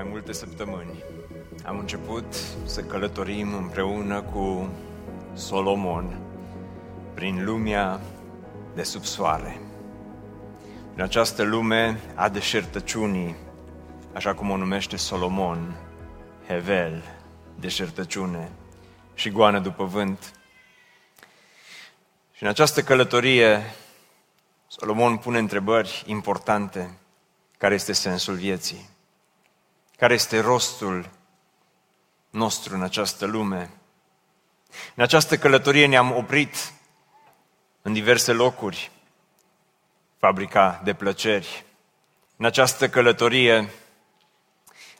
În urmă cu mai multe săptămâni am început să călătorim împreună cu Solomon prin lumea de sub soare. În această lume a deșertăciunii, așa cum o numește Solomon, Hevel, deșertăciune și goană după vânt. Și în această călătorie, Solomon pune întrebări importante. Care este sensul vieții? Care este rostul nostru în această lume? În această călătorie ne-am oprit în diverse locuri, fabrica de plăceri. În această călătorie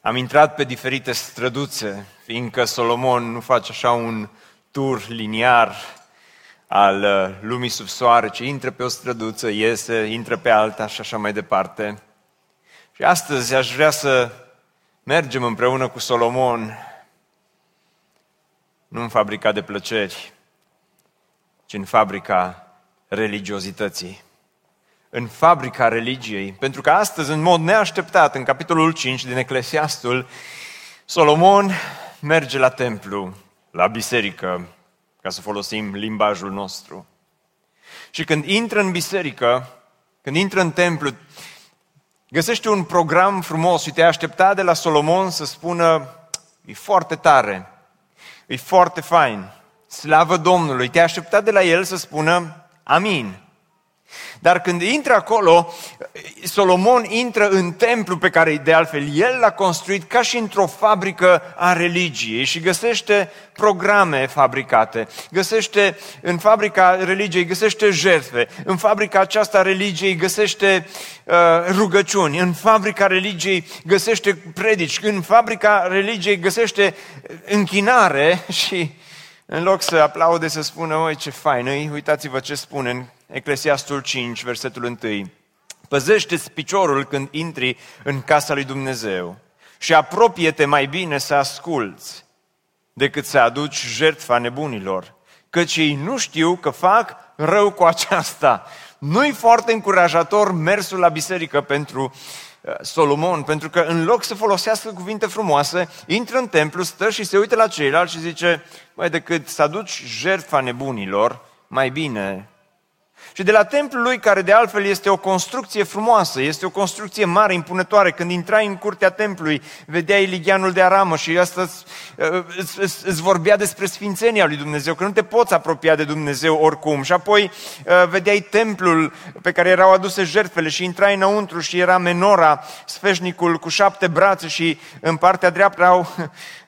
am intrat pe diferite străduțe, fiindcă Solomon nu face așa un tur liniar al uh, lumii sub soare, ci intră pe o străduță, iese, intră pe alta și așa mai departe. Și astăzi aș vrea să mergem împreună cu Solomon, nu în fabrica de plăceri, ci în fabrica religiozității. În fabrica religiei. Pentru că astăzi, în mod neașteptat, în capitolul 5 din Eclesiastul, Solomon merge la templu, la biserică, ca să folosim limbajul nostru. Și când intră în biserică, când intră în templu, găsește un program frumos și te aștepta de la Solomon să spună, e foarte tare, e foarte fain, slavă Domnului. Te aștepta de la el să spună, amin. Dar când intră acolo, Solomon intră în templu pe care de altfel el l-a construit ca și într-o fabrică a religiei și găsește programe fabricate, găsește în fabrica religiei, găsește jertfe, în fabrica aceasta a religiei găsește uh, rugăciuni, în fabrica religiei găsește predici, în fabrica religiei găsește închinare și în loc să aplaude, să spună, oi ce fain, uitați-vă ce spune în Eclesiastul 5, versetul 1. Păzește-ți piciorul când intri în casa lui Dumnezeu și apropie-te mai bine să asculți decât să aduci jertfa nebunilor, căci ei nu știu că fac rău cu aceasta. Nu-i foarte încurajator mersul la biserică pentru uh, Solomon, pentru că în loc să folosească cuvinte frumoase, intră în templu, stă și se uită la ceilalți și zice, mai decât să aduci jertfa nebunilor, mai bine și de la templul lui, care de altfel este o construcție frumoasă, este o construcție mare, impunătoare, când intrai în curtea templului, vedeai Ligianul de Aramă și asta îți, îți, îți, îți vorbea despre sfințenia lui Dumnezeu, că nu te poți apropia de Dumnezeu oricum. Și apoi uh, vedeai templul pe care erau aduse jertfele și intrai înăuntru și era menora, sfeșnicul cu șapte brațe și în partea dreaptă erau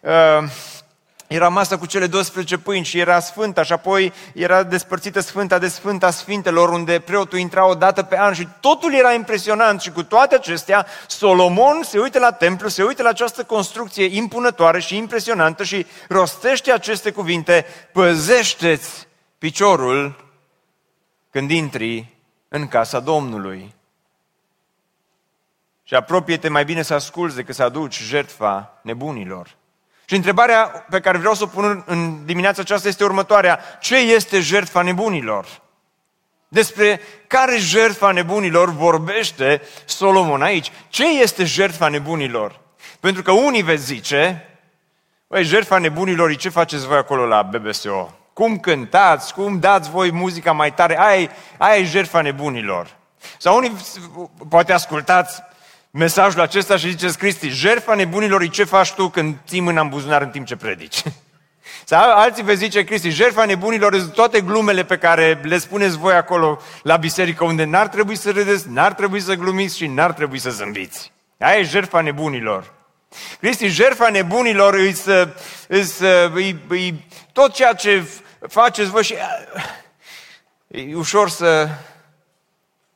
uh, era masa cu cele 12 pâini și era sfânta și apoi era despărțită sfânta de sfânta sfintelor unde preotul intra o dată pe an și totul era impresionant și cu toate acestea Solomon se uită la templu, se uită la această construcție impunătoare și impresionantă și rostește aceste cuvinte, păzește-ți piciorul când intri în casa Domnului. Și apropie-te mai bine să asculți decât să aduci jertfa nebunilor. Și întrebarea pe care vreau să o pun în dimineața aceasta este următoarea. Ce este jertfa nebunilor? Despre care jertfa nebunilor vorbește Solomon aici? Ce este jertfa nebunilor? Pentru că unii veți zice, băi, jertfa nebunilor, ce faceți voi acolo la BBSO? Cum cântați, cum dați voi muzica mai tare? Aia, aia e jertfa nebunilor. Sau unii poate ascultați mesajul acesta și ziceți, Cristi, jertfa nebunilor e ce faci tu când ții mâna în buzunar în timp ce predici. Sau alții vă zice, Cristi, jertfa nebunilor sunt toate glumele pe care le spuneți voi acolo la biserică, unde n-ar trebui să râdeți, n-ar trebui să glumiți și n-ar trebui să zâmbiți. Aia e jertfa nebunilor. Cristi, jertfa nebunilor e, să, e, să, e, e tot ceea ce faceți voi și e ușor să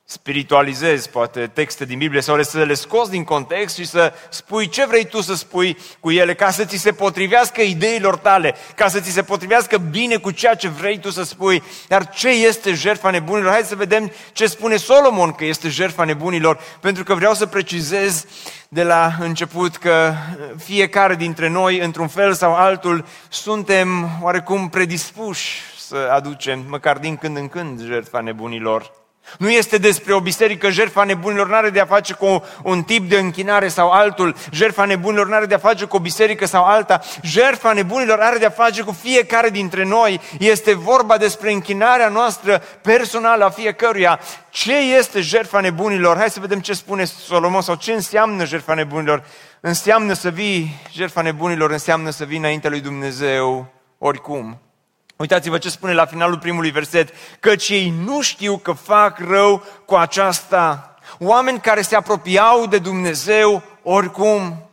spiritualizezi poate texte din Biblie sau să le scoți din context și să spui ce vrei tu să spui cu ele ca să ți se potrivească ideilor tale, ca să ți se potrivească bine cu ceea ce vrei tu să spui. Dar ce este jertfa nebunilor? Hai să vedem ce spune Solomon că este jertfa nebunilor, pentru că vreau să precizez de la început că fiecare dintre noi, într-un fel sau altul, suntem oarecum predispuși să aducem, măcar din când în când, jertfa nebunilor. Nu este despre o biserică, jertfa nebunilor nu are de a face cu un tip de închinare sau altul, jertfa nebunilor nu are de a face cu o biserică sau alta, jertfa nebunilor are de a face cu fiecare dintre noi. Este vorba despre închinarea noastră personală a fiecăruia. Ce este jertfa nebunilor? Hai să vedem ce spune Solomon sau ce înseamnă jertfa nebunilor. Înseamnă să vii, jertfa nebunilor înseamnă să vii înaintea lui Dumnezeu oricum. Uitați-vă ce spune la finalul primului verset, căci ei nu știu că fac rău cu aceasta. Oameni care se apropiau de Dumnezeu oricum.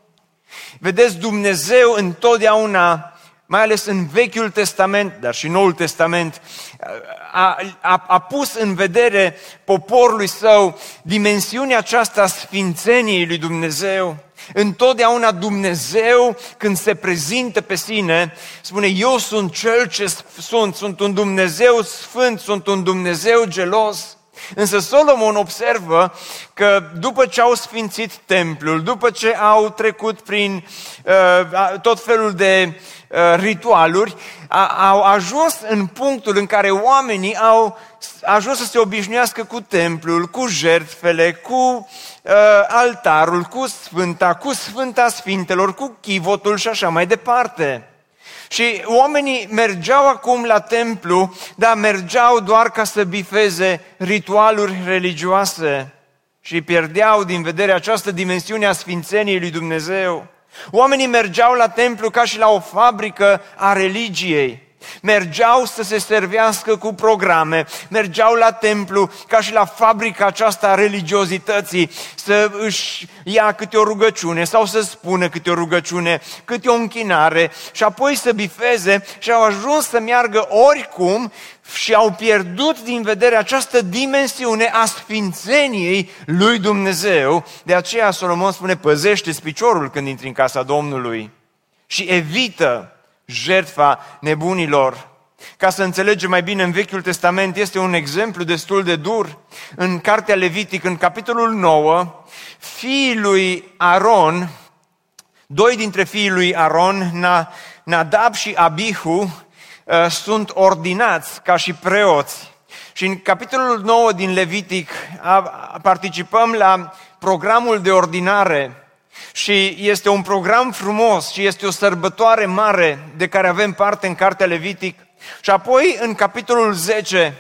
Vedeți, Dumnezeu întotdeauna, mai ales în Vechiul Testament, dar și Noul Testament, a, a, a pus în vedere poporului său dimensiunea aceasta a sfințeniei lui Dumnezeu. Întotdeauna Dumnezeu, când se prezintă pe sine, spune, eu sunt cel ce sunt, sunt un Dumnezeu sfânt, sunt un Dumnezeu gelos. Însă Solomon observă că după ce au sfințit templul, după ce au trecut prin uh, tot felul de uh, ritualuri, a, au ajuns în punctul în care oamenii au ajuns să se obișnuiască cu templul, cu jertfele, cu uh, altarul, cu sfânta, cu sfânta sfintelor, cu chivotul și așa mai departe. Și oamenii mergeau acum la templu, dar mergeau doar ca să bifeze ritualuri religioase și pierdeau din vedere această dimensiune a sfințeniei lui Dumnezeu. Oamenii mergeau la templu ca și la o fabrică a religiei. Mergeau să se servească cu programe, mergeau la templu ca și la fabrica aceasta a religiozității, să își ia câte o rugăciune sau să spună câte o rugăciune, câte o închinare și apoi să bifeze și au ajuns să meargă oricum și au pierdut din vedere această dimensiune a sfințeniei lui Dumnezeu. De aceea Solomon spune, păzește piciorul când intri în casa Domnului și evită jertfa nebunilor. Ca să înțelegem mai bine, în Vechiul Testament este un exemplu destul de dur. În Cartea Levitic, în capitolul 9, fiii lui Aron, doi dintre fiii lui Aron, Nadab și Abihu, uh, sunt ordinați ca și preoți. Și în capitolul 9 din Levitic participăm la programul de ordinare și este un program frumos și este o sărbătoare mare de care avem parte în Cartea Levitic. Și apoi, în capitolul 10,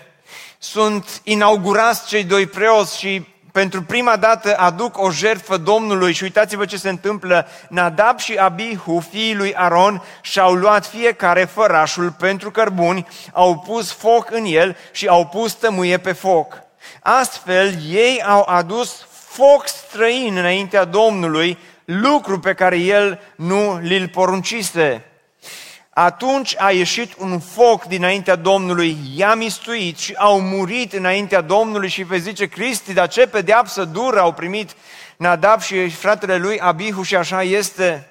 sunt inaugurați cei doi preoți și pentru prima dată aduc o jertfă Domnului și uitați-vă ce se întâmplă. Nadab și Abihu, fiii lui Aron, și-au luat fiecare fărașul pentru cărbuni, au pus foc în el și au pus tămâie pe foc. Astfel, ei au adus foc străin înaintea Domnului, lucru pe care el nu l poruncise. Atunci a ieșit un foc dinaintea Domnului, i-a mistuit și au murit înaintea Domnului și vei zice, Cristi, dar ce pedeapsă dură au primit Nadab și fratele lui Abihu și așa este.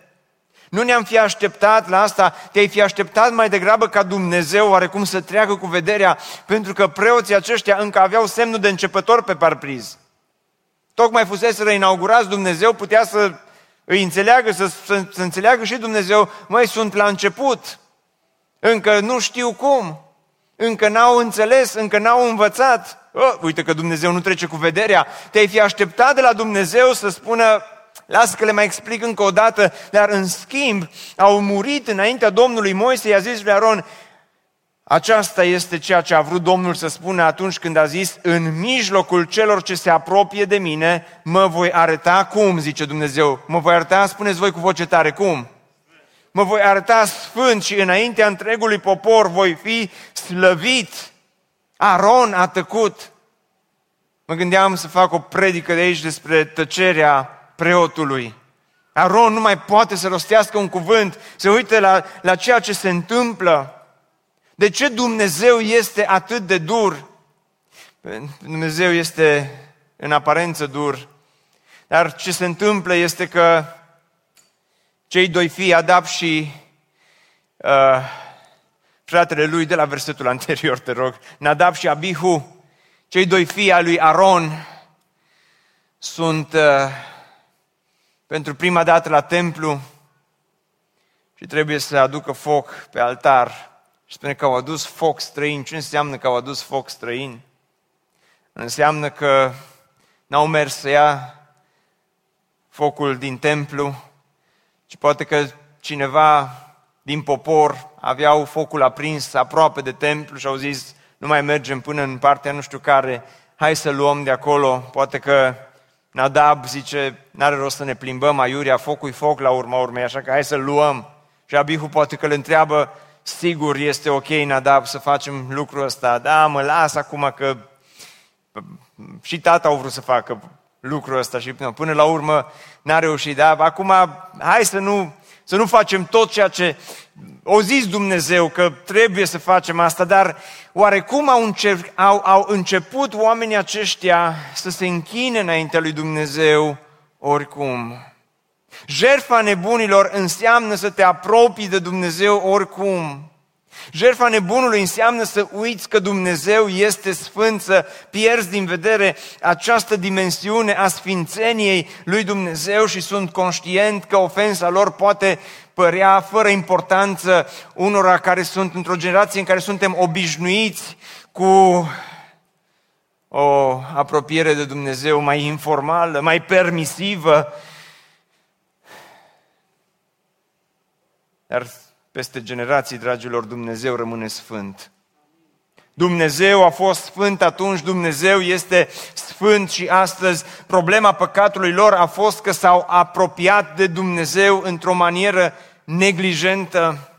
Nu ne-am fi așteptat la asta, te-ai fi așteptat mai degrabă ca Dumnezeu oarecum să treacă cu vederea, pentru că preoții aceștia încă aveau semnul de începător pe parpriz. Tocmai fusese inaugurați, Dumnezeu putea să îi înțeleagă, să, să, să înțeleagă și Dumnezeu, mai sunt la început, încă nu știu cum, încă n-au înțeles, încă n-au învățat. Oh, uite că Dumnezeu nu trece cu vederea. Te-ai fi așteptat de la Dumnezeu să spună, lasă că le mai explic încă o dată, dar în schimb au murit înaintea Domnului Moise, i-a zis lui Aron, aceasta este ceea ce a vrut Domnul să spună atunci când a zis, în mijlocul celor ce se apropie de mine, mă voi arăta cum, zice Dumnezeu. Mă voi arăta, spuneți voi cu voce tare, cum? Mă voi arăta sfânt și înaintea întregului popor voi fi slăvit. Aron a tăcut. Mă gândeam să fac o predică de aici despre tăcerea preotului. Aron nu mai poate să rostească un cuvânt, se uită la, la ceea ce se întâmplă. De ce Dumnezeu este atât de dur? Dumnezeu este în aparență dur. Dar ce se întâmplă este că cei doi fii, Adap și uh, fratele lui, de la versetul anterior, te rog, Nadab și Abihu, cei doi fii ai lui Aron, sunt uh, pentru prima dată la templu și trebuie să aducă foc pe altar. Și spune că au adus foc străin. Ce înseamnă că au adus foc străin? Înseamnă că n-au mers să ia focul din templu, ci poate că cineva din popor aveau focul aprins aproape de templu și au zis nu mai mergem până în partea nu știu care, hai să luăm de acolo, poate că Nadab zice, n-are rost să ne plimbăm aiurea, focul foc la urma urmei, așa că hai să luăm. Și Abihu poate că îl întreabă, sigur este ok, Nadab, să facem lucrul ăsta. Da, mă las acum că și tata au vrut să facă lucrul ăsta și până la urmă n-a reușit. Da, acum hai să nu, să nu facem tot ceea ce o zis Dumnezeu că trebuie să facem asta, dar oarecum au, încerc, au, au început oamenii aceștia să se închine înaintea lui Dumnezeu oricum. Jerfa nebunilor înseamnă să te apropii de Dumnezeu oricum. Jertfa nebunului înseamnă să uiți că Dumnezeu este sfânt, să pierzi din vedere această dimensiune a sfințeniei lui Dumnezeu și sunt conștient că ofensa lor poate părea fără importanță unora care sunt într-o generație în care suntem obișnuiți cu o apropiere de Dumnezeu mai informală, mai permisivă. Dar peste generații, dragilor, Dumnezeu rămâne sfânt. Dumnezeu a fost sfânt atunci, Dumnezeu este sfânt și astăzi problema păcatului lor a fost că s-au apropiat de Dumnezeu într-o manieră neglijentă,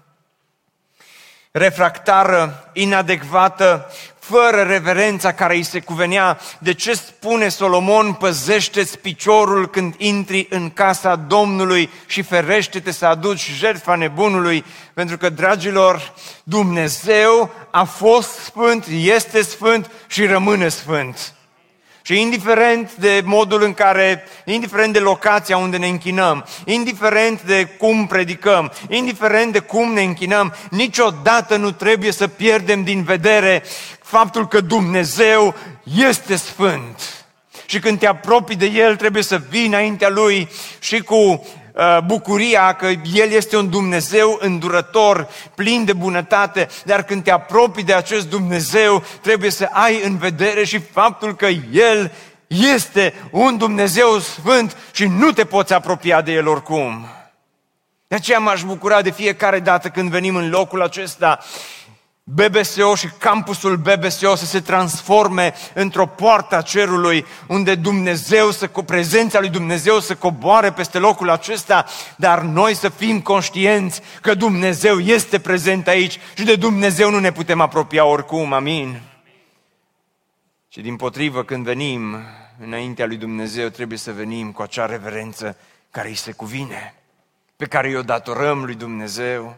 refractară, inadecvată, fără reverența care îi se cuvenea. De ce spune Solomon, păzește-ți piciorul când intri în casa Domnului și ferește-te să aduci jertfa nebunului? Pentru că, dragilor, Dumnezeu a fost sfânt, este sfânt și rămâne sfânt. Și indiferent de modul în care, indiferent de locația unde ne închinăm, indiferent de cum predicăm, indiferent de cum ne închinăm, niciodată nu trebuie să pierdem din vedere faptul că Dumnezeu este sfânt. Și când te apropii de El, trebuie să vii înaintea Lui și cu uh, bucuria că El este un Dumnezeu îndurător, plin de bunătate, dar când te apropii de acest Dumnezeu, trebuie să ai în vedere și faptul că El este un Dumnezeu sfânt și nu te poți apropia de El oricum. De aceea m-aș bucura de fiecare dată când venim în locul acesta BBSO și campusul BBSO să se transforme într-o poartă a cerului unde Dumnezeu, să, cu prezența lui Dumnezeu să coboare peste locul acesta, dar noi să fim conștienți că Dumnezeu este prezent aici și de Dumnezeu nu ne putem apropia oricum, amin. Și din potrivă, când venim înaintea lui Dumnezeu, trebuie să venim cu acea reverență care îi se cuvine, pe care o datorăm lui Dumnezeu.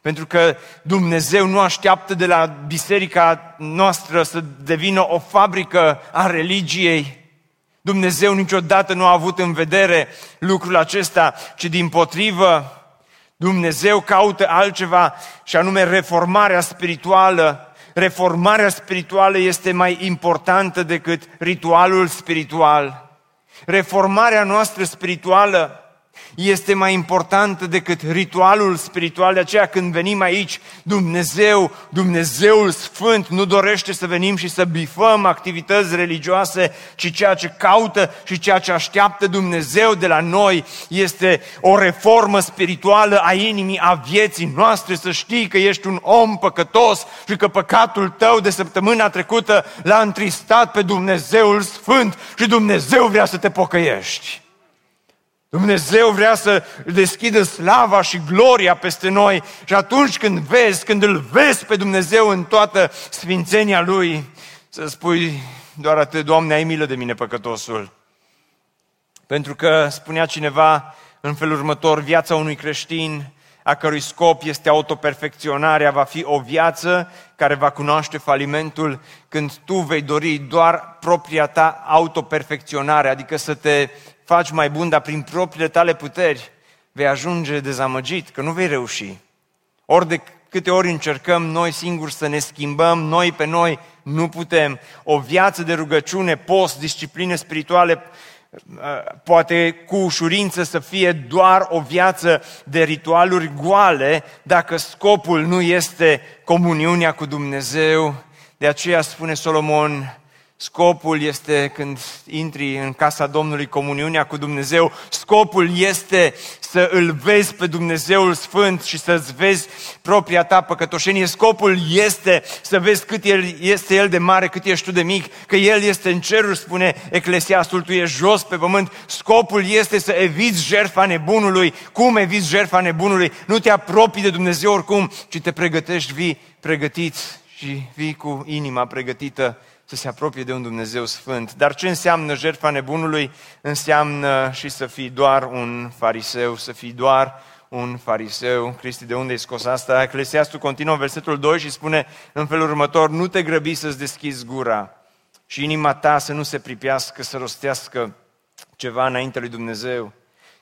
Pentru că Dumnezeu nu așteaptă de la biserica noastră să devină o fabrică a religiei. Dumnezeu niciodată nu a avut în vedere lucrul acesta, ci din potrivă, Dumnezeu caută altceva și anume reformarea spirituală. Reformarea spirituală este mai importantă decât ritualul spiritual. Reformarea noastră spirituală este mai importantă decât ritualul spiritual. De aceea când venim aici, Dumnezeu, Dumnezeul Sfânt, nu dorește să venim și să bifăm activități religioase, ci ceea ce caută și ceea ce așteaptă Dumnezeu de la noi este o reformă spirituală a inimii, a vieții noastre, să știi că ești un om păcătos și că păcatul tău de săptămâna trecută l-a întristat pe Dumnezeul Sfânt și Dumnezeu vrea să te pocăiești. Dumnezeu vrea să deschidă slava și gloria peste noi și atunci când vezi, când îl vezi pe Dumnezeu în toată sfințenia Lui, să spui doar atât, Doamne, ai milă de mine, păcătosul. Pentru că spunea cineva în felul următor, viața unui creștin a cărui scop este autoperfecționarea, va fi o viață care va cunoaște falimentul când tu vei dori doar propria ta autoperfecționare, adică să te faci mai bun, dar prin propriile tale puteri vei ajunge dezamăgit, că nu vei reuși. Ori de câte ori încercăm noi singuri să ne schimbăm, noi pe noi nu putem. O viață de rugăciune, post, discipline spirituale, poate cu ușurință să fie doar o viață de ritualuri goale, dacă scopul nu este comuniunea cu Dumnezeu. De aceea spune Solomon, Scopul este când intri în casa Domnului comuniunea cu Dumnezeu, scopul este să îl vezi pe Dumnezeul Sfânt și să-ți vezi propria ta păcătoșenie. Scopul este să vezi cât el, este El de mare, cât ești tu de mic, că El este în ceruri, spune Eclesiastul, tu ești jos pe pământ. Scopul este să eviți jertfa nebunului. Cum eviți jertfa nebunului? Nu te apropii de Dumnezeu oricum, ci te pregătești, vii pregătit și vii cu inima pregătită să se apropie de un Dumnezeu sfânt. Dar ce înseamnă jertfa nebunului? Înseamnă și să fii doar un fariseu, să fii doar un fariseu. Cristi, de unde ai scos asta? Eclesiastul continuă versetul 2 și spune în felul următor, nu te grăbi să-ți deschizi gura și inima ta să nu se pripească, să rostească ceva înainte lui Dumnezeu.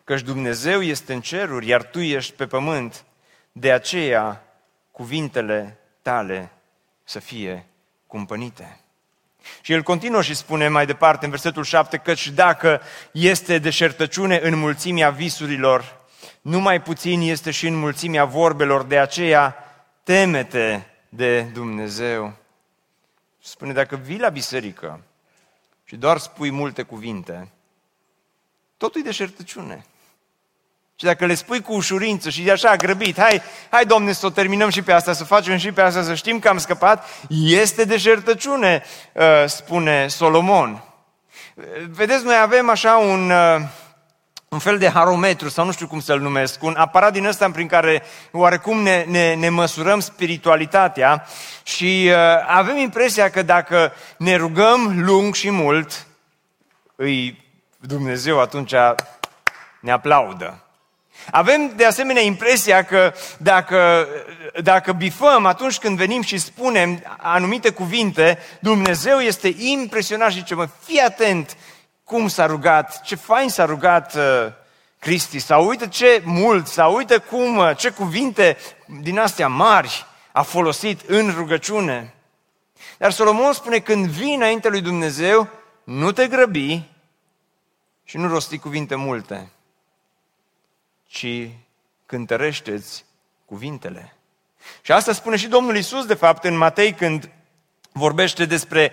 Căci Dumnezeu este în ceruri, iar tu ești pe pământ. De aceea, cuvintele tale să fie cumpănite. Și el continuă și spune mai departe în versetul 7 că și dacă este deșertăciune în mulțimea visurilor, numai puțin este și în mulțimea vorbelor, de aceea temete de Dumnezeu. Spune, dacă vii la biserică și doar spui multe cuvinte, totul e deșertăciune. Și dacă le spui cu ușurință și de așa grăbit, hai, hai domne să o terminăm și pe asta, să facem și pe asta, să știm că am scăpat, este deșertăciune, uh, spune Solomon. Vedeți, noi avem așa un, uh, un fel de harometru, sau nu știu cum să-l numesc, un aparat din ăsta prin care oarecum ne, ne, ne măsurăm spiritualitatea și uh, avem impresia că dacă ne rugăm lung și mult, îi Dumnezeu atunci ne aplaudă. Avem de asemenea impresia că dacă, dacă bifăm atunci când venim și spunem anumite cuvinte, Dumnezeu este impresionat și zice, mă, fii atent cum s-a rugat, ce fain s-a rugat uh, Cristi, sau uite ce mult, sau uite cum, uh, ce cuvinte din astea mari a folosit în rugăciune. Dar Solomon spune, când vii înainte lui Dumnezeu, nu te grăbi și nu rosti cuvinte multe ci cântărește-ți cuvintele. Și asta spune și Domnul Isus, de fapt, în Matei, când vorbește despre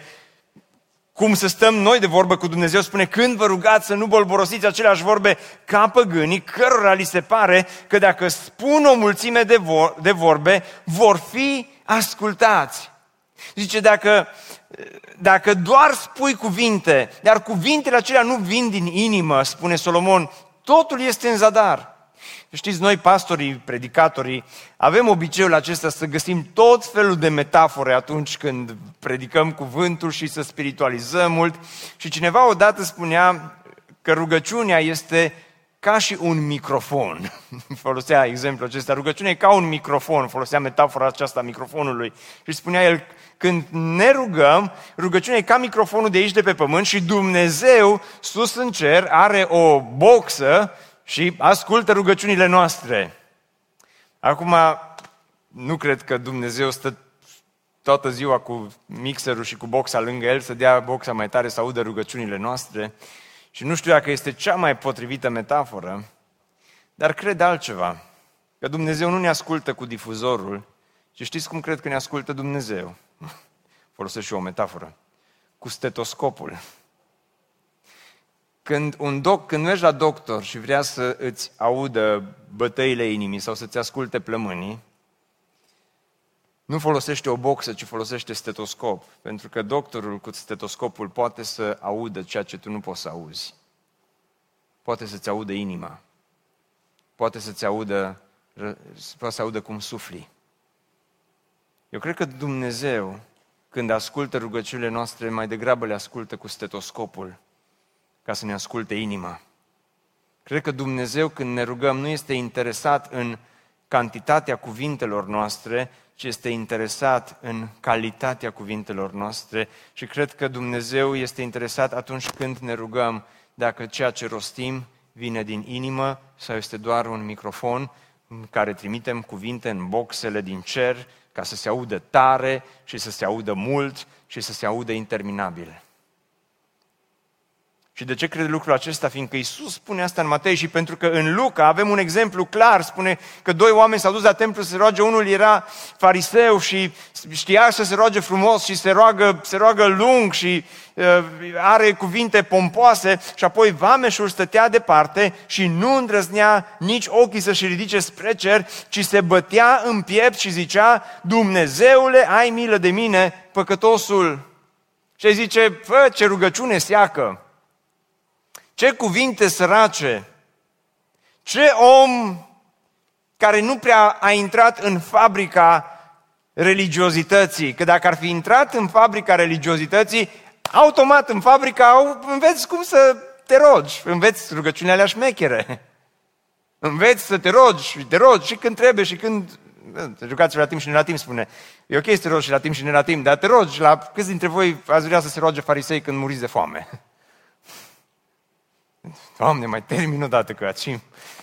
cum să stăm noi de vorbă cu Dumnezeu, spune când vă rugați să nu bolborosiți aceleași vorbe ca păgânii, cărora li se pare că dacă spun o mulțime de, vor, de vorbe, vor fi ascultați. Zice, dacă, dacă doar spui cuvinte, dar cuvintele acelea nu vin din inimă, spune Solomon, totul este în zadar. Știți, noi pastorii, predicatorii, avem obiceiul acesta să găsim tot felul de metafore atunci când predicăm cuvântul și să spiritualizăm mult. Și cineva odată spunea că rugăciunea este ca și un microfon. Folosea exemplul acesta. Rugăciunea e ca un microfon. Folosea metafora aceasta a microfonului. Și spunea el, când ne rugăm, rugăciunea e ca microfonul de aici de pe pământ și Dumnezeu, sus în cer, are o boxă și ascultă rugăciunile noastre. Acum, nu cred că Dumnezeu stă toată ziua cu mixerul și cu boxa lângă el să dea boxa mai tare să audă rugăciunile noastre. Și nu știu dacă este cea mai potrivită metaforă, dar cred altceva. Că Dumnezeu nu ne ascultă cu difuzorul, ci știți cum cred că ne ascultă Dumnezeu? Folosesc și o metaforă. Cu stetoscopul. Când, un doc, când mergi la doctor și vrea să îți audă bătăile inimii sau să-ți asculte plămânii, nu folosește o boxă, ci folosește stetoscop. Pentru că doctorul cu stetoscopul poate să audă ceea ce tu nu poți să auzi. Poate să-ți audă inima. Poate să-ți audă, poate să audă cum sufli. Eu cred că Dumnezeu, când ascultă rugăciunile noastre, mai degrabă le ascultă cu stetoscopul ca să ne asculte inima. Cred că Dumnezeu, când ne rugăm, nu este interesat în cantitatea cuvintelor noastre, ci este interesat în calitatea cuvintelor noastre și cred că Dumnezeu este interesat atunci când ne rugăm dacă ceea ce rostim vine din inimă sau este doar un microfon în care trimitem cuvinte în boxele din cer ca să se audă tare și să se audă mult și să se audă interminabil. Și de ce crede lucrul acesta? Fiindcă Isus spune asta în Matei și pentru că în Luca avem un exemplu clar, spune că doi oameni s-au dus la templu să se roage, unul era fariseu și știa să se roage frumos și se roagă, se roagă lung și uh, are cuvinte pompoase și apoi vameșul stătea departe și nu îndrăznea nici ochii să-și ridice spre cer, ci se bătea în piept și zicea, Dumnezeule, ai milă de mine, păcătosul. Și zice, fă ce rugăciune seacă. Ce cuvinte sărace! Ce om care nu prea a intrat în fabrica religiozității. Că dacă ar fi intrat în fabrica religiozității, automat în fabrica înveți cum să te rogi, înveți rugăciunea alea șmechere. Înveți să te rogi și te rogi și când trebuie și când... Te jucați la timp și ne la timp, spune. E ok să te rogi și la timp și ne la timp, dar te rogi la câți dintre voi ați vrea să se roage farisei când muriți de foame? Doamne, mai termin o dată că aici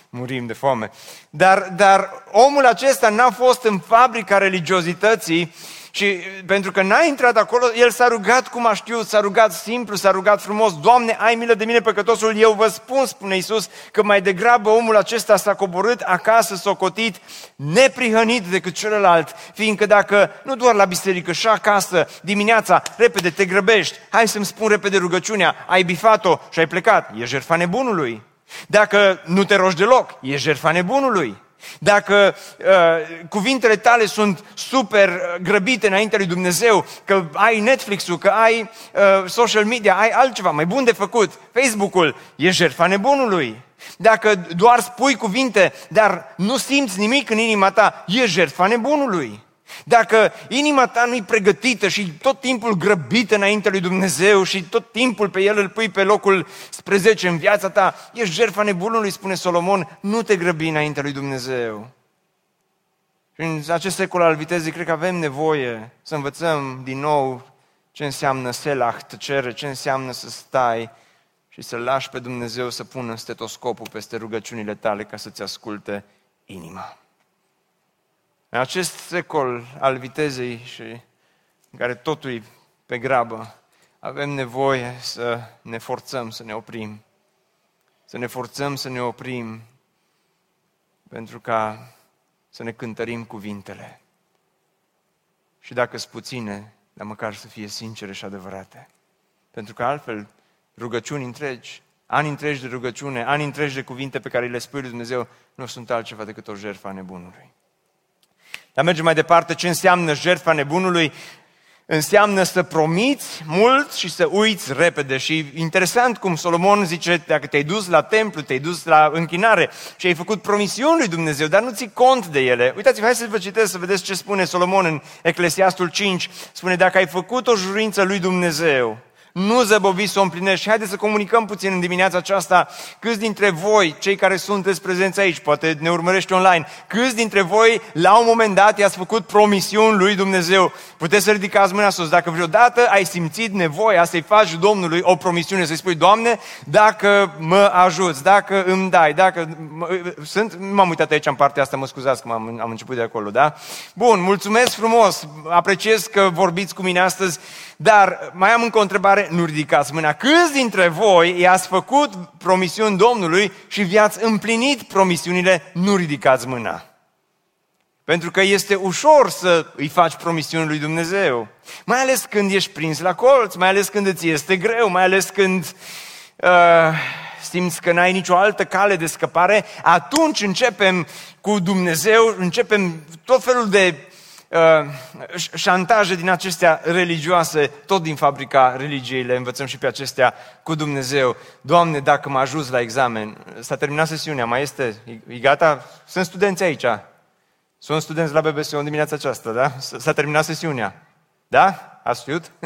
murim de foame. Dar, dar omul acesta n-a fost în fabrica religiozității și pentru că n-a intrat acolo, el s-a rugat cum a știut, s-a rugat simplu, s-a rugat frumos. Doamne, ai milă de mine păcătosul, eu vă spun, spune Iisus, că mai degrabă omul acesta s-a coborât acasă, socotit, neprihănit decât celălalt. Fiindcă dacă, nu doar la biserică, și acasă, dimineața, repede te grăbești, hai să-mi spun repede rugăciunea, ai bifat-o și ai plecat, e jertfa nebunului. Dacă nu te rogi deloc, e jertfa nebunului. Dacă uh, cuvintele tale sunt super uh, grăbite înaintea lui Dumnezeu, că ai Netflix-ul, că ai uh, social media, ai altceva mai bun de făcut, Facebook-ul, e jertfa nebunului. Dacă doar spui cuvinte, dar nu simți nimic în inima ta, e jertfa nebunului. Dacă inima ta nu-i pregătită și tot timpul grăbită înainte lui Dumnezeu și tot timpul pe El îl pui pe locul spre 10 în viața ta, ești jertfa nebunului, spune Solomon, nu te grăbi înainte lui Dumnezeu. Și în acest secol al vitezei, cred că avem nevoie să învățăm din nou ce înseamnă selah, tăcere, ce înseamnă să stai și să lași pe Dumnezeu să pună stetoscopul peste rugăciunile tale ca să-ți asculte inima. În acest secol al vitezei și în care totul e pe grabă, avem nevoie să ne forțăm să ne oprim. Să ne forțăm să ne oprim pentru ca să ne cântărim cuvintele. Și dacă sunt puține, dar măcar să fie sincere și adevărate. Pentru că altfel, rugăciuni întregi, ani întregi de rugăciune, ani întregi de cuvinte pe care le spui lui Dumnezeu, nu sunt altceva decât o jertfă a nebunului. Dar mergem mai departe, ce înseamnă jertfa nebunului? Înseamnă să promiți mult și să uiți repede. Și interesant cum Solomon zice, dacă te-ai dus la templu, te-ai dus la închinare și ai făcut promisiuni lui Dumnezeu, dar nu ți cont de ele. Uitați-vă, hai să vă citesc să vedeți ce spune Solomon în Eclesiastul 5. Spune, dacă ai făcut o jurință lui Dumnezeu, nu zăbovi să o împlinești. Și haideți să comunicăm puțin în dimineața aceasta câți dintre voi, cei care sunteți prezenți aici, poate ne urmărești online, câți dintre voi la un moment dat i-ați făcut promisiuni lui Dumnezeu. Puteți să ridicați mâna sus. Dacă vreodată ai simțit nevoia să-i faci Domnului o promisiune, să-i spui, Doamne, dacă mă ajuți, dacă îmi dai, dacă... Sunt, m-am uitat aici în partea asta, mă scuzați că am, am început de acolo, da? Bun, mulțumesc frumos, apreciez că vorbiți cu mine astăzi, dar mai am încă o întrebare nu ridicați mâna. Câți dintre voi i-ați făcut promisiuni Domnului și vi-ați împlinit promisiunile, nu ridicați mâna. Pentru că este ușor să îi faci promisiuni lui Dumnezeu. Mai ales când ești prins la colț, mai ales când îți este greu, mai ales când uh, simți că n-ai nicio altă cale de scăpare, atunci începem cu Dumnezeu, începem tot felul de Uh, șantaje din acestea religioase, tot din fabrica religiei, le învățăm și pe acestea cu Dumnezeu. Doamne, dacă mă ajuns la examen, s-a terminat sesiunea, mai este, e gata? Sunt studenți aici. Sunt studenți la BBC în dimineața aceasta, da? S-a terminat sesiunea. Da? Ați știut?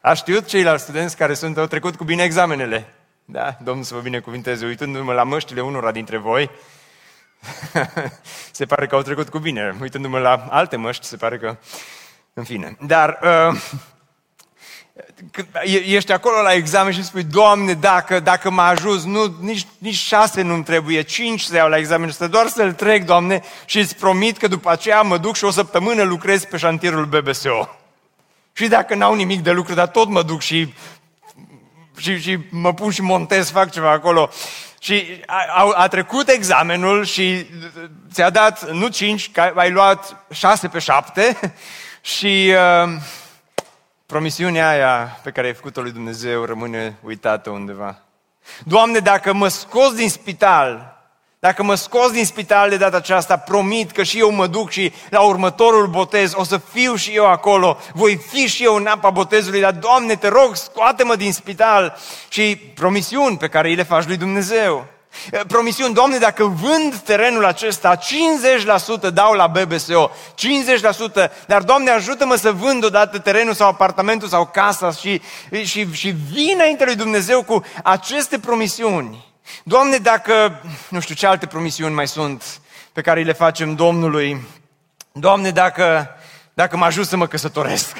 A știut ceilalți studenți care sunt, au trecut cu bine examenele. Da? Domnul să vă binecuvinteze. Uitându-mă la măștile unora dintre voi, se pare că au trecut cu bine. Uitându-mă la alte măști, se pare că... În fine. Dar uh, ești acolo la examen și spui, Doamne, dacă, dacă mă ajuns, nu, nici, nici șase nu-mi trebuie, cinci să iau la examen, să doar să-l trec, Doamne, și îți promit că după aceea mă duc și o săptămână lucrez pe șantierul BBSO. Și dacă n-au nimic de lucru, dar tot mă duc și, și, și mă pun și montez, fac ceva acolo. Și a, a trecut examenul și ți-a dat, nu cinci, că ai luat șase pe șapte și... Uh, promisiunea aia pe care ai făcut-o lui Dumnezeu rămâne uitată undeva. Doamne, dacă mă scos din spital, dacă mă scos din spital de data aceasta, promit că și eu mă duc și la următorul botez. O să fiu și eu acolo, voi fi și eu în apa botezului, dar Doamne, te rog, scoate-mă din spital. Și promisiuni pe care îi le faci lui Dumnezeu. Eh, promisiuni, Doamne, dacă vând terenul acesta, 50% dau la BBSO, 50%, dar Doamne ajută-mă să vând odată terenul sau apartamentul sau casa și, și, și vin înainte lui Dumnezeu cu aceste promisiuni. Doamne, dacă, nu știu ce alte promisiuni mai sunt pe care le facem Domnului, Doamne, dacă dacă mă ajut să mă căsătoresc.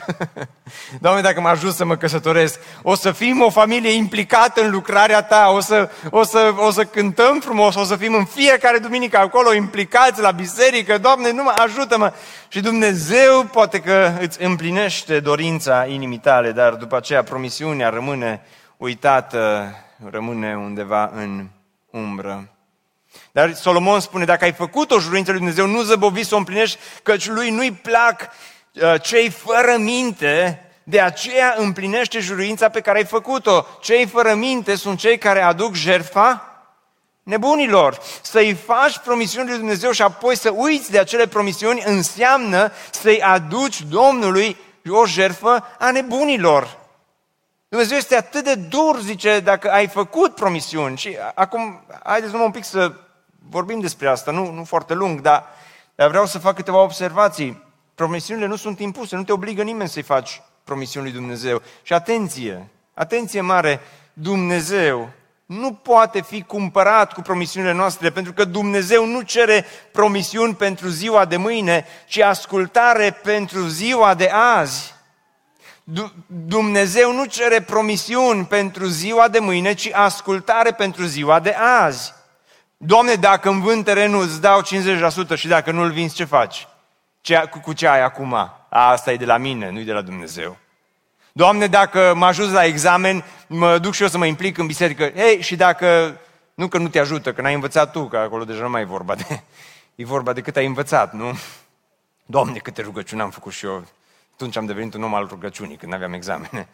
Doamne, dacă mă ajut să mă căsătoresc, o să fim o familie implicată în lucrarea Ta, o să, o să, o să cântăm frumos, o să fim în fiecare duminică acolo implicați la biserică. Doamne, nu mă ajută-mă! Și Dumnezeu poate că îți împlinește dorința inimii tale, dar după aceea promisiunea rămâne uitată, rămâne undeva în umbră. Dar Solomon spune, dacă ai făcut o juruință lui Dumnezeu, nu zăbovi să o împlinești, căci lui nu-i plac uh, cei fără minte, de aceea împlinește juruința pe care ai făcut-o. Cei fără minte sunt cei care aduc jertfa nebunilor. Să-i faci promisiuni lui Dumnezeu și apoi să uiți de acele promisiuni înseamnă să-i aduci Domnului o jertfă a nebunilor. Dumnezeu este atât de dur, zice, dacă ai făcut promisiuni. Și acum, haideți numai un pic să vorbim despre asta, nu, nu foarte lung, dar, dar vreau să fac câteva observații. Promisiunile nu sunt impuse, nu te obligă nimeni să-i faci promisiuni lui Dumnezeu. Și atenție, atenție mare, Dumnezeu nu poate fi cumpărat cu promisiunile noastre, pentru că Dumnezeu nu cere promisiuni pentru ziua de mâine, ci ascultare pentru ziua de azi. Dumnezeu nu cere promisiuni pentru ziua de mâine, ci ascultare pentru ziua de azi. Doamne, dacă îmi vând terenul, îți dau 50% și dacă nu-l vinzi, ce faci? Ce, cu, cu ce ai acum? A, asta e de la mine, nu e de la Dumnezeu. Doamne, dacă mă ajut la examen, mă duc și eu să mă implic în biserică. Ei, și dacă, nu că nu te ajută, că n-ai învățat tu, că acolo deja nu mai e vorba de, e vorba de cât ai învățat, nu? Doamne, câte rugăciuni am făcut și eu. Atunci am devenit un om al rugăciunii, când aveam examene.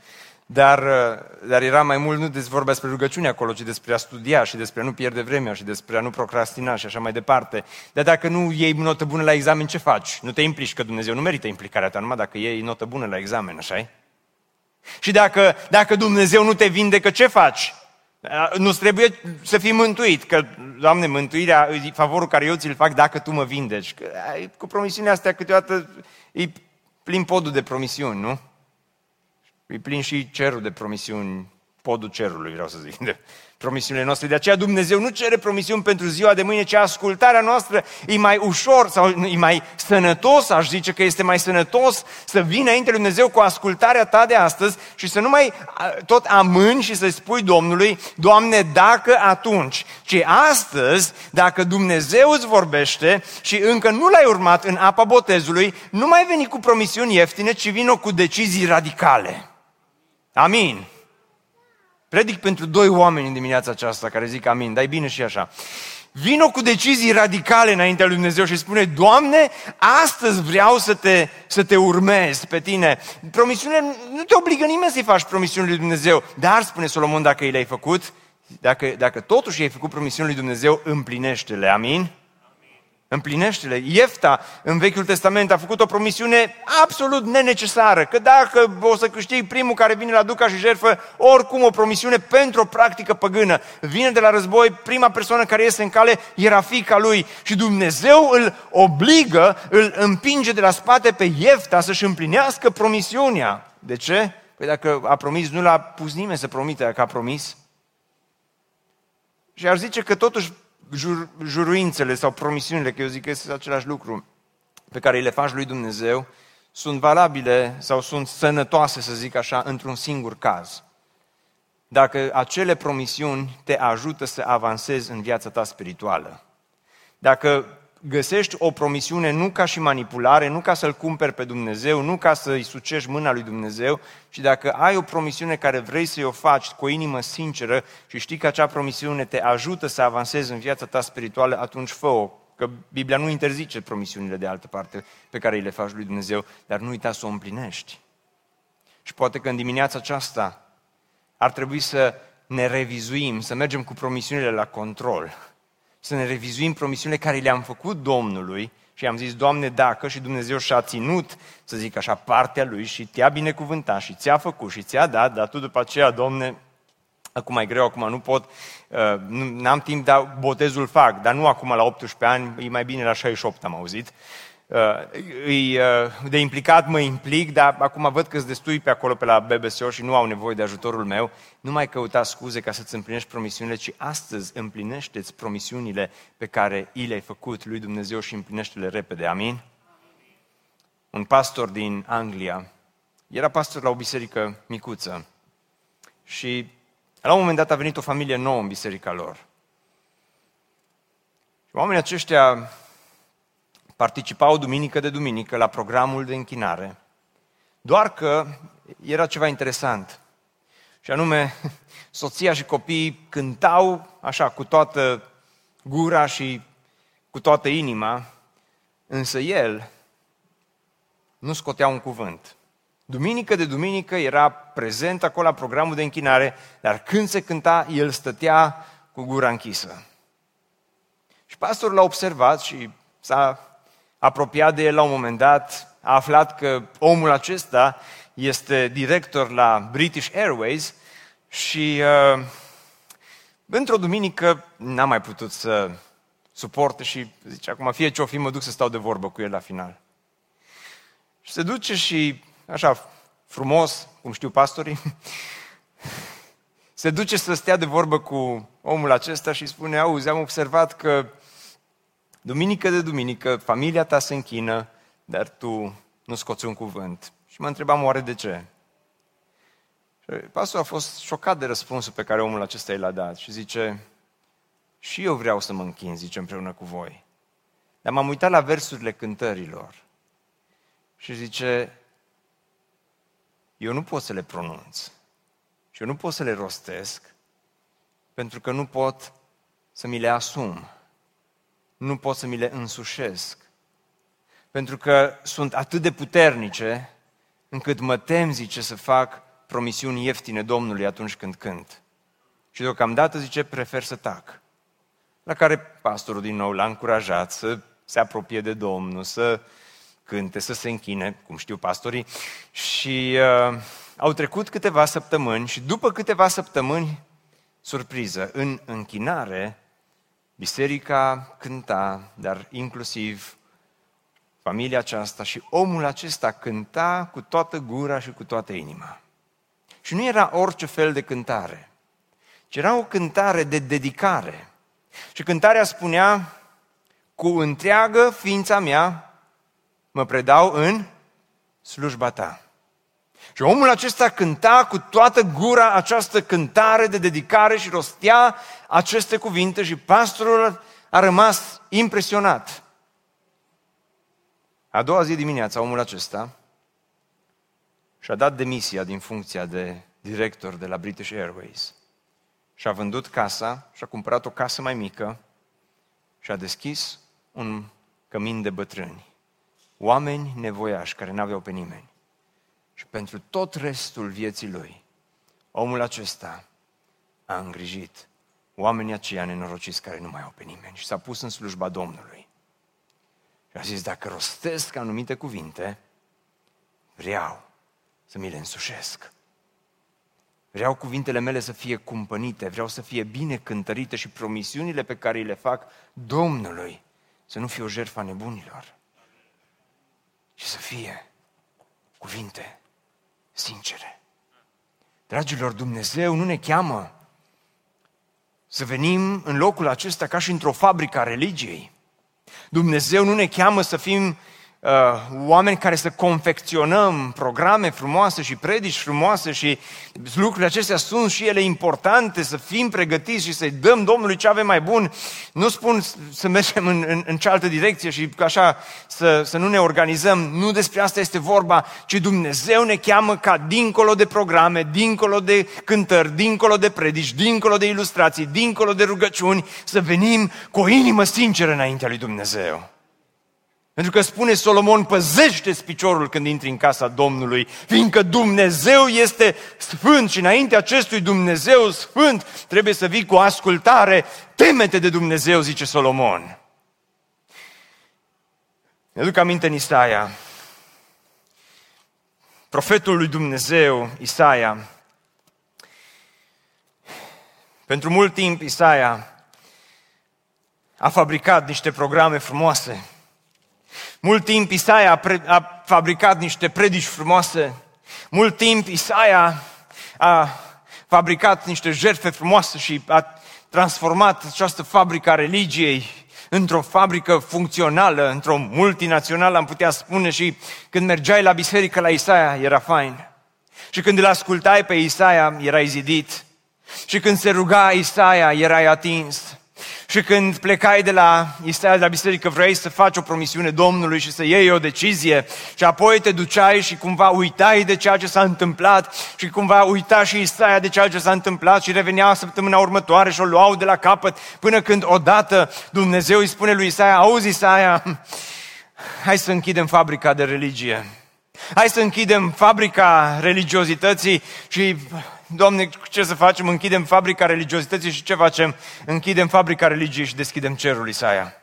Dar, uh, dar era mai mult nu despre vorba despre rugăciune acolo, ci despre a studia și despre a nu pierde vremea și despre a nu procrastina și așa mai departe. Dar dacă nu iei notă bună la examen, ce faci? Nu te implici, că Dumnezeu nu merită implicarea ta, numai dacă iei notă bună la examen, așa Și dacă, dacă Dumnezeu nu te vindecă, ce faci? Uh, nu trebuie să fii mântuit, că, Doamne, mântuirea e favorul care eu ți-l fac dacă Tu mă vindeci. Că, cu promisiunea astea câteodată e plin podul de promisiuni, nu? E plin și cerul de promisiuni, podul cerului, vreau să zic, de promisiunile noastre. De aceea Dumnezeu nu cere promisiuni pentru ziua de mâine, ci ascultarea noastră e mai ușor sau e mai sănătos, aș zice că este mai sănătos să vii înainte lui Dumnezeu cu ascultarea ta de astăzi și să nu mai tot amâni și să spui Domnului, Doamne, dacă atunci, ci astăzi, dacă Dumnezeu îți vorbește și încă nu l-ai urmat în apa botezului, nu mai veni cu promisiuni ieftine, ci vină cu decizii radicale. Amin. Predic pentru doi oameni în dimineața aceasta care zic amin, dar e bine și așa. Vino cu decizii radicale înaintea lui Dumnezeu și spune, Doamne, astăzi vreau să te, să te urmez pe tine. Promisiune, nu te obligă nimeni să-i faci promisiuni lui Dumnezeu, dar, spune Solomon, dacă i le-ai făcut, dacă, dacă totuși ai făcut promisiuni lui Dumnezeu, împlinește-le. Amin? Împlinește-le. Iefta, în Vechiul Testament, a făcut o promisiune absolut nenecesară, că dacă o să câștigi primul care vine la duca și jertfă, oricum o promisiune pentru o practică păgână. Vine de la război, prima persoană care iese în cale era fica lui și Dumnezeu îl obligă, îl împinge de la spate pe Iefta să-și împlinească promisiunea. De ce? Păi dacă a promis, nu l-a pus nimeni să promite că a promis. Și ar zice că totuși jur, juruințele sau promisiunile, că eu zic că este același lucru, pe care îi le faci lui Dumnezeu, sunt valabile sau sunt sănătoase, să zic așa, într-un singur caz. Dacă acele promisiuni te ajută să avansezi în viața ta spirituală. Dacă găsești o promisiune nu ca și manipulare, nu ca să-L cumperi pe Dumnezeu, nu ca să-i sucești mâna lui Dumnezeu, ci dacă ai o promisiune care vrei să-i o faci cu o inimă sinceră și știi că acea promisiune te ajută să avansezi în viața ta spirituală, atunci fă-o. Că Biblia nu interzice promisiunile de altă parte pe care îi le faci lui Dumnezeu, dar nu uita să o împlinești. Și poate că în dimineața aceasta ar trebui să ne revizuim, să mergem cu promisiunile la control să ne revizuim promisiunile care le-am făcut Domnului și am zis, Doamne, dacă și Dumnezeu și-a ținut, să zic așa, partea Lui și te-a binecuvântat și ți-a făcut și ți-a dat, dar tu după aceea, Doamne, acum e greu, acum nu pot, uh, n-am timp, dar botezul fac, dar nu acum la 18 ani, e mai bine la 68 am auzit. Uh, uh, de implicat mă implic, dar acum văd că-s destui pe acolo pe la BBSO și nu au nevoie de ajutorul meu. Nu mai căuta scuze ca să-ți împlinești promisiunile, ci astăzi împlinește-ți promisiunile pe care i le-ai făcut lui Dumnezeu și împlinește-le repede. Amin? Un pastor din Anglia era pastor la o biserică micuță și la un moment dat a venit o familie nouă în biserica lor. Și oamenii aceștia participau duminică de duminică la programul de închinare. Doar că era ceva interesant. Și anume, soția și copiii cântau așa cu toată gura și cu toată inima, însă el nu scotea un cuvânt. Duminică de duminică era prezent acolo la programul de închinare, dar când se cânta, el stătea cu gura închisă. Și pastorul l-a observat și s-a apropiat de el la un moment dat, a aflat că omul acesta este director la British Airways și uh, într-o duminică n-a mai putut să suporte și zice, acum fie ce o fi, mă duc să stau de vorbă cu el la final. Și se duce și, așa, frumos, cum știu pastorii, se duce să stea de vorbă cu omul acesta și spune, auzi, am observat că Duminică de duminică, familia ta se închină, dar tu nu scoți un cuvânt. Și mă întrebam oare de ce? Și pastorul a fost șocat de răspunsul pe care omul acesta i l-a dat și zice, și eu vreau să mă închin, zice, împreună cu voi. Dar m-am uitat la versurile cântărilor și zice, eu nu pot să le pronunț și eu nu pot să le rostesc pentru că nu pot să mi le asum nu pot să mi le însușesc. Pentru că sunt atât de puternice încât mă tem, zice, să fac promisiuni ieftine Domnului atunci când cânt. Și deocamdată, zice, prefer să tac. La care pastorul din nou l-a încurajat să se apropie de Domnul, să cânte, să se închine, cum știu pastorii. Și uh, au trecut câteva săptămâni și după câteva săptămâni, surpriză, în închinare, Biserica cânta, dar inclusiv familia aceasta și omul acesta cânta cu toată gura și cu toată inima. Și nu era orice fel de cântare, ci era o cântare de dedicare. Și cântarea spunea, cu întreagă ființa mea mă predau în slujba ta. Și omul acesta cânta cu toată gura această cântare de dedicare și rostea aceste cuvinte și pastorul a rămas impresionat. A doua zi dimineața, omul acesta și-a dat demisia din funcția de director de la British Airways. Și-a vândut casa și-a cumpărat o casă mai mică și a deschis un cămin de bătrâni. Oameni nevoiași care n-aveau pe nimeni. Și pentru tot restul vieții lui, omul acesta a îngrijit oamenii aceia nenorociți care nu mai au pe nimeni și s-a pus în slujba Domnului. Și a zis, dacă rostesc anumite cuvinte, vreau să mi le însușesc. Vreau cuvintele mele să fie cumpănite, vreau să fie bine cântărite și promisiunile pe care le fac Domnului să nu fie o jertfă nebunilor, ci să fie cuvinte sincere. Dragilor, Dumnezeu nu ne cheamă să venim în locul acesta ca și într-o fabrică a religiei. Dumnezeu nu ne cheamă să fim uh, oameni care să confecționăm programe frumoase și predici frumoase și lucrurile acestea sunt și ele importante, să fim pregătiți și să-i dăm Domnului ce avem mai bun. Nu spun să mergem în, în, în cealaltă direcție și așa să, să nu ne organizăm. Nu despre asta este vorba, ci Dumnezeu ne cheamă ca dincolo de programe, dincolo de cântări, dincolo de predici, dincolo de ilustrații, dincolo de rugăciuni, să venim cu o inimă sinceră înaintea lui Dumnezeu. Pentru că spune Solomon, păzește-ți piciorul când intri în casa Domnului, fiindcă Dumnezeu este sfânt și înainte acestui Dumnezeu sfânt trebuie să vii cu ascultare, temete de Dumnezeu, zice Solomon. Ne duc aminte în Isaia, profetul lui Dumnezeu, Isaia. Pentru mult timp Isaia a fabricat niște programe frumoase, mult timp Isaia a, pre- a fabricat niște predici frumoase. Mult timp Isaia a fabricat niște jertfe frumoase și a transformat această fabrică a religiei într-o fabrică funcțională, într-o multinațională, am putea spune, și când mergeai la biserică la Isaia, era fain. Și când îl ascultai pe Isaia, erai zidit. Și când se ruga Isaia, erai atins. Și când plecai de la Isaia, de la biserică, vrei să faci o promisiune Domnului și să iei o decizie și apoi te duceai și cumva uitai de ceea ce s-a întâmplat și cumva uita și Isaia de ceea ce s-a întâmplat și revenea săptămâna următoare și o luau de la capăt până când odată Dumnezeu îi spune lui Isaia, auzi Isaia, hai să închidem fabrica de religie. Hai să închidem fabrica religiozității și Doamne, ce să facem? Închidem fabrica religiozității și ce facem? Închidem fabrica religiei și deschidem cerul, Isaia.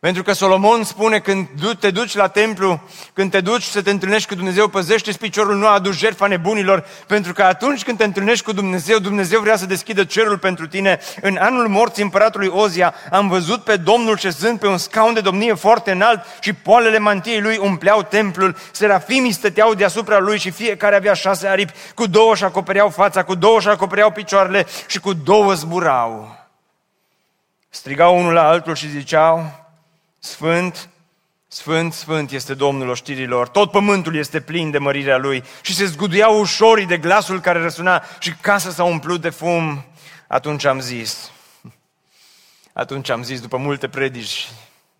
Pentru că Solomon spune când te duci la templu, când te duci să te întâlnești cu Dumnezeu, păzește piciorul, nu aduci jertfa nebunilor, pentru că atunci când te întâlnești cu Dumnezeu, Dumnezeu vrea să deschidă cerul pentru tine. În anul morții împăratului Ozia am văzut pe Domnul șezând pe un scaun de domnie foarte înalt și poalele mantiei lui umpleau templul. Serafimii stăteau deasupra lui și fiecare avea șase aripi, cu două și acopereau fața, cu două și acopereau picioarele și cu două zburau. Strigau unul la altul și ziceau, Sfânt, Sfânt, Sfânt este Domnul oștirilor, tot pământul este plin de mărirea Lui și se zguduiau ușorii de glasul care răsuna și casa s-a umplut de fum. Atunci am zis, atunci am zis, după multe predici,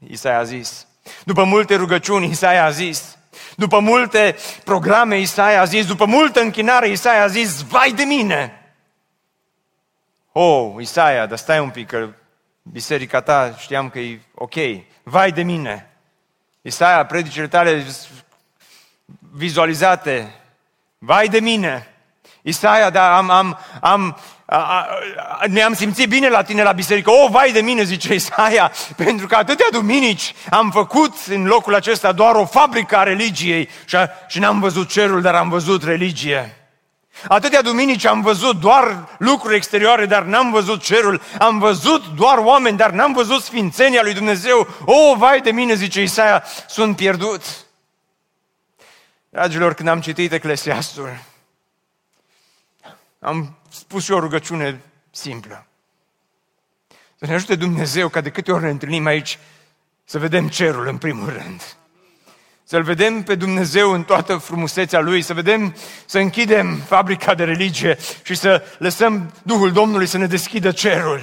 Isaia a zis, după multe rugăciuni, Isaia a zis, după multe programe, Isaia a zis, după multă închinare, Isaia a zis, vai de mine! Oh, Isaia, dar stai un pic, că biserica ta știam că e ok, vai de mine. Isaia, predicile tale vizualizate, vai de mine. Isaia, dar am, am, am, ne-am simțit bine la tine la biserică. O, vai de mine, zice Isaia, pentru că atâtea duminici am făcut în locul acesta doar o fabrică a religiei și, și n-am văzut cerul, dar am văzut religie. Atâtea duminici am văzut doar lucruri exterioare, dar n-am văzut cerul. Am văzut doar oameni, dar n-am văzut sfințenia lui Dumnezeu. O, vai de mine, zice Isaia, sunt pierdut. Dragilor, când am citit Eclesiastul, am spus și o rugăciune simplă. Să ne ajute Dumnezeu ca de câte ori ne întâlnim aici să vedem cerul în primul rând. Să-L vedem pe Dumnezeu în toată frumusețea Lui, să vedem, să închidem fabrica de religie și să lăsăm Duhul Domnului să ne deschidă cerul.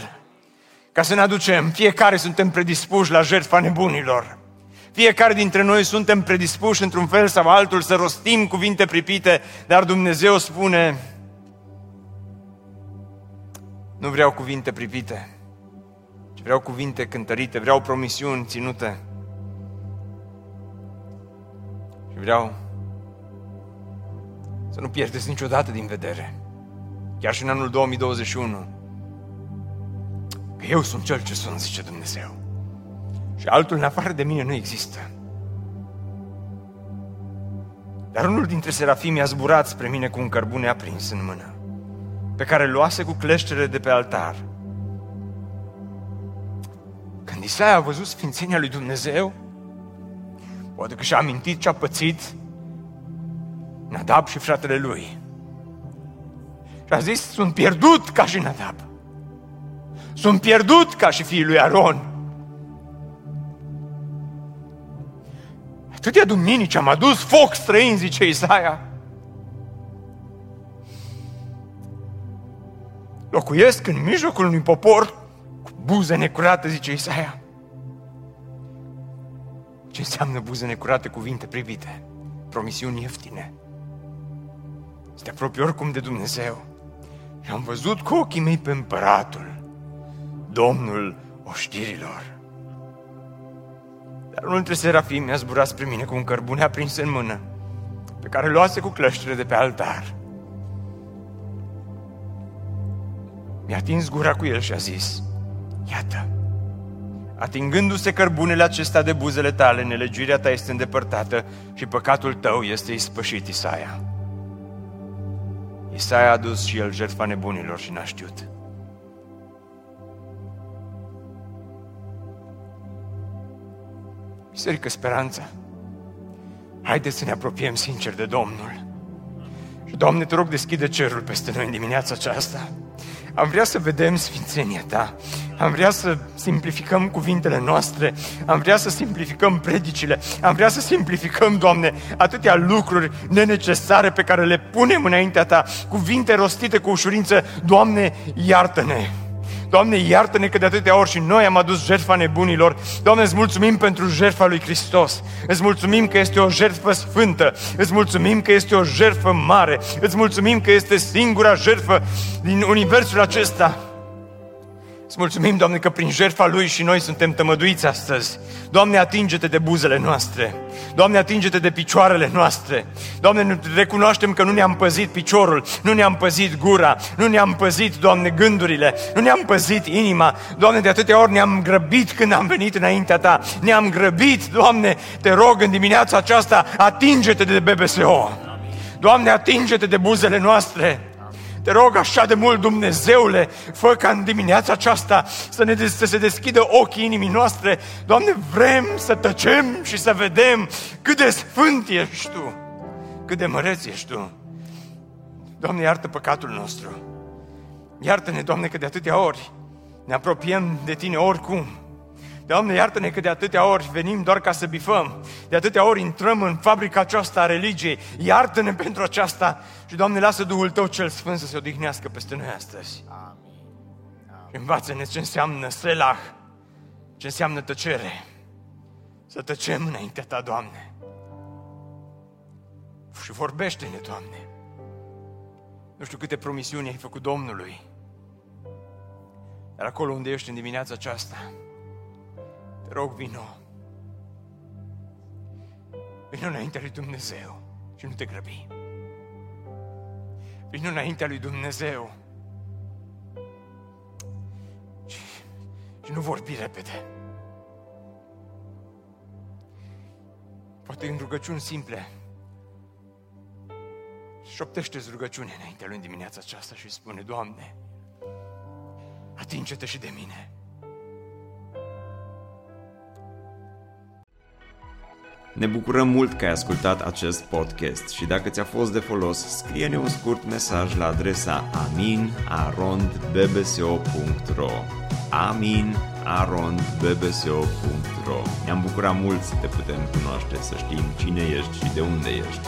Ca să ne aducem, fiecare suntem predispuși la jertfa nebunilor. Fiecare dintre noi suntem predispuși într-un fel sau altul să rostim cuvinte pripite, dar Dumnezeu spune, nu vreau cuvinte pripite, ci vreau cuvinte cântărite, vreau promisiuni ținute. Și vreau să nu pierdeți niciodată din vedere, chiar și în anul 2021, că eu sunt cel ce sunt, zice Dumnezeu. Și altul în afară de mine nu există. Dar unul dintre serafimi a zburat spre mine cu un cărbune aprins în mână, pe care îl luase cu cleștere de pe altar. Când Isaia a văzut sfințenia lui Dumnezeu, Poate că și-a amintit ce a pățit Nadab și fratele lui. Și a zis, sunt pierdut ca și Nadab. Sunt pierdut ca și fiul lui Aron. Atâtea duminici am adus foc străin, zice Isaia. Locuiesc în mijlocul unui popor cu buze necurate, zice Isaia. Ce înseamnă buze necurate, cuvinte privite, promisiuni ieftine. Să te apropii oricum de Dumnezeu. Și am văzut cu ochii mei pe împăratul, Domnul oștirilor. Dar unul dintre serafim mi-a zburat spre mine cu un cărbune aprins în mână, pe care luase cu clăștile de pe altar. Mi-a atins gura cu el și a zis, Iată, atingându-se cărbunele acesta de buzele tale, nelegiuirea ta este îndepărtată și păcatul tău este ispășit, Isaia. Isaia a dus și el jertfa nebunilor și n-a știut. Biserică Speranța, haideți să ne apropiem sincer de Domnul. Și, Doamne, te rog, deschide cerul peste noi în dimineața aceasta. Am vrea să vedem sfințenia Ta. Am vrea să simplificăm cuvintele noastre. Am vrea să simplificăm predicile. Am vrea să simplificăm, Doamne, atâtea lucruri nenecesare pe care le punem înaintea Ta. Cuvinte rostite cu ușurință. Doamne, iartă-ne! Doamne, iartă-ne că de atâtea ori și noi am adus jertfa nebunilor. Doamne, îți mulțumim pentru jertfa lui Hristos. Îți mulțumim că este o jertfă sfântă. Îți mulțumim că este o jertfă mare. Îți mulțumim că este singura jertfă din universul acesta Îți mulțumim, Doamne, că prin jertfa Lui și noi suntem tămăduiți astăzi. Doamne, atinge-te de buzele noastre. Doamne, atinge-te de picioarele noastre. Doamne, recunoaștem că nu ne-am păzit piciorul, nu ne-am păzit gura, nu ne-am păzit, Doamne, gândurile, nu ne-am păzit inima. Doamne, de atâtea ori ne-am grăbit când am venit înaintea Ta. Ne-am grăbit, Doamne, te rog în dimineața aceasta, atinge-te de BBSO. Doamne, atinge-te de buzele noastre. Te rog așa de mult, Dumnezeule, fă ca în dimineața aceasta să, ne, să se deschidă ochii inimii noastre. Doamne, vrem să tăcem și să vedem cât de sfânt ești Tu, cât de măreț ești Tu. Doamne, iartă păcatul nostru. Iartă-ne, Doamne, că de atâtea ori ne apropiem de Tine oricum Doamne, iartă-ne că de atâtea ori venim doar ca să bifăm, de atâtea ori intrăm în fabrica aceasta a religiei, iartă-ne pentru aceasta și, Doamne, lasă Duhul Tău cel Sfânt să se odihnească peste noi astăzi. Amin. Amin. Învață-ne ce înseamnă selah, ce înseamnă tăcere. Să tăcem înaintea Ta, Doamne. Și vorbește-ne, Doamne. Nu știu câte promisiuni ai făcut Domnului, dar acolo unde ești în dimineața aceasta, te rog, vino. Vino înaintea lui Dumnezeu și nu te grăbi. Vino înaintea lui Dumnezeu și, și nu vorbi repede. Poate în rugăciuni simple. Șoptește-ți rugăciune înaintea lui în dimineața aceasta și spune, Doamne, atinge-te și de mine. Ne bucurăm mult că ai ascultat acest podcast și dacă ți-a fost de folos, scrie-ne un scurt mesaj la adresa aminarondbbso.ro aminarondbbso.ro Ne-am bucurat mult să te putem cunoaște, să știm cine ești și de unde ești.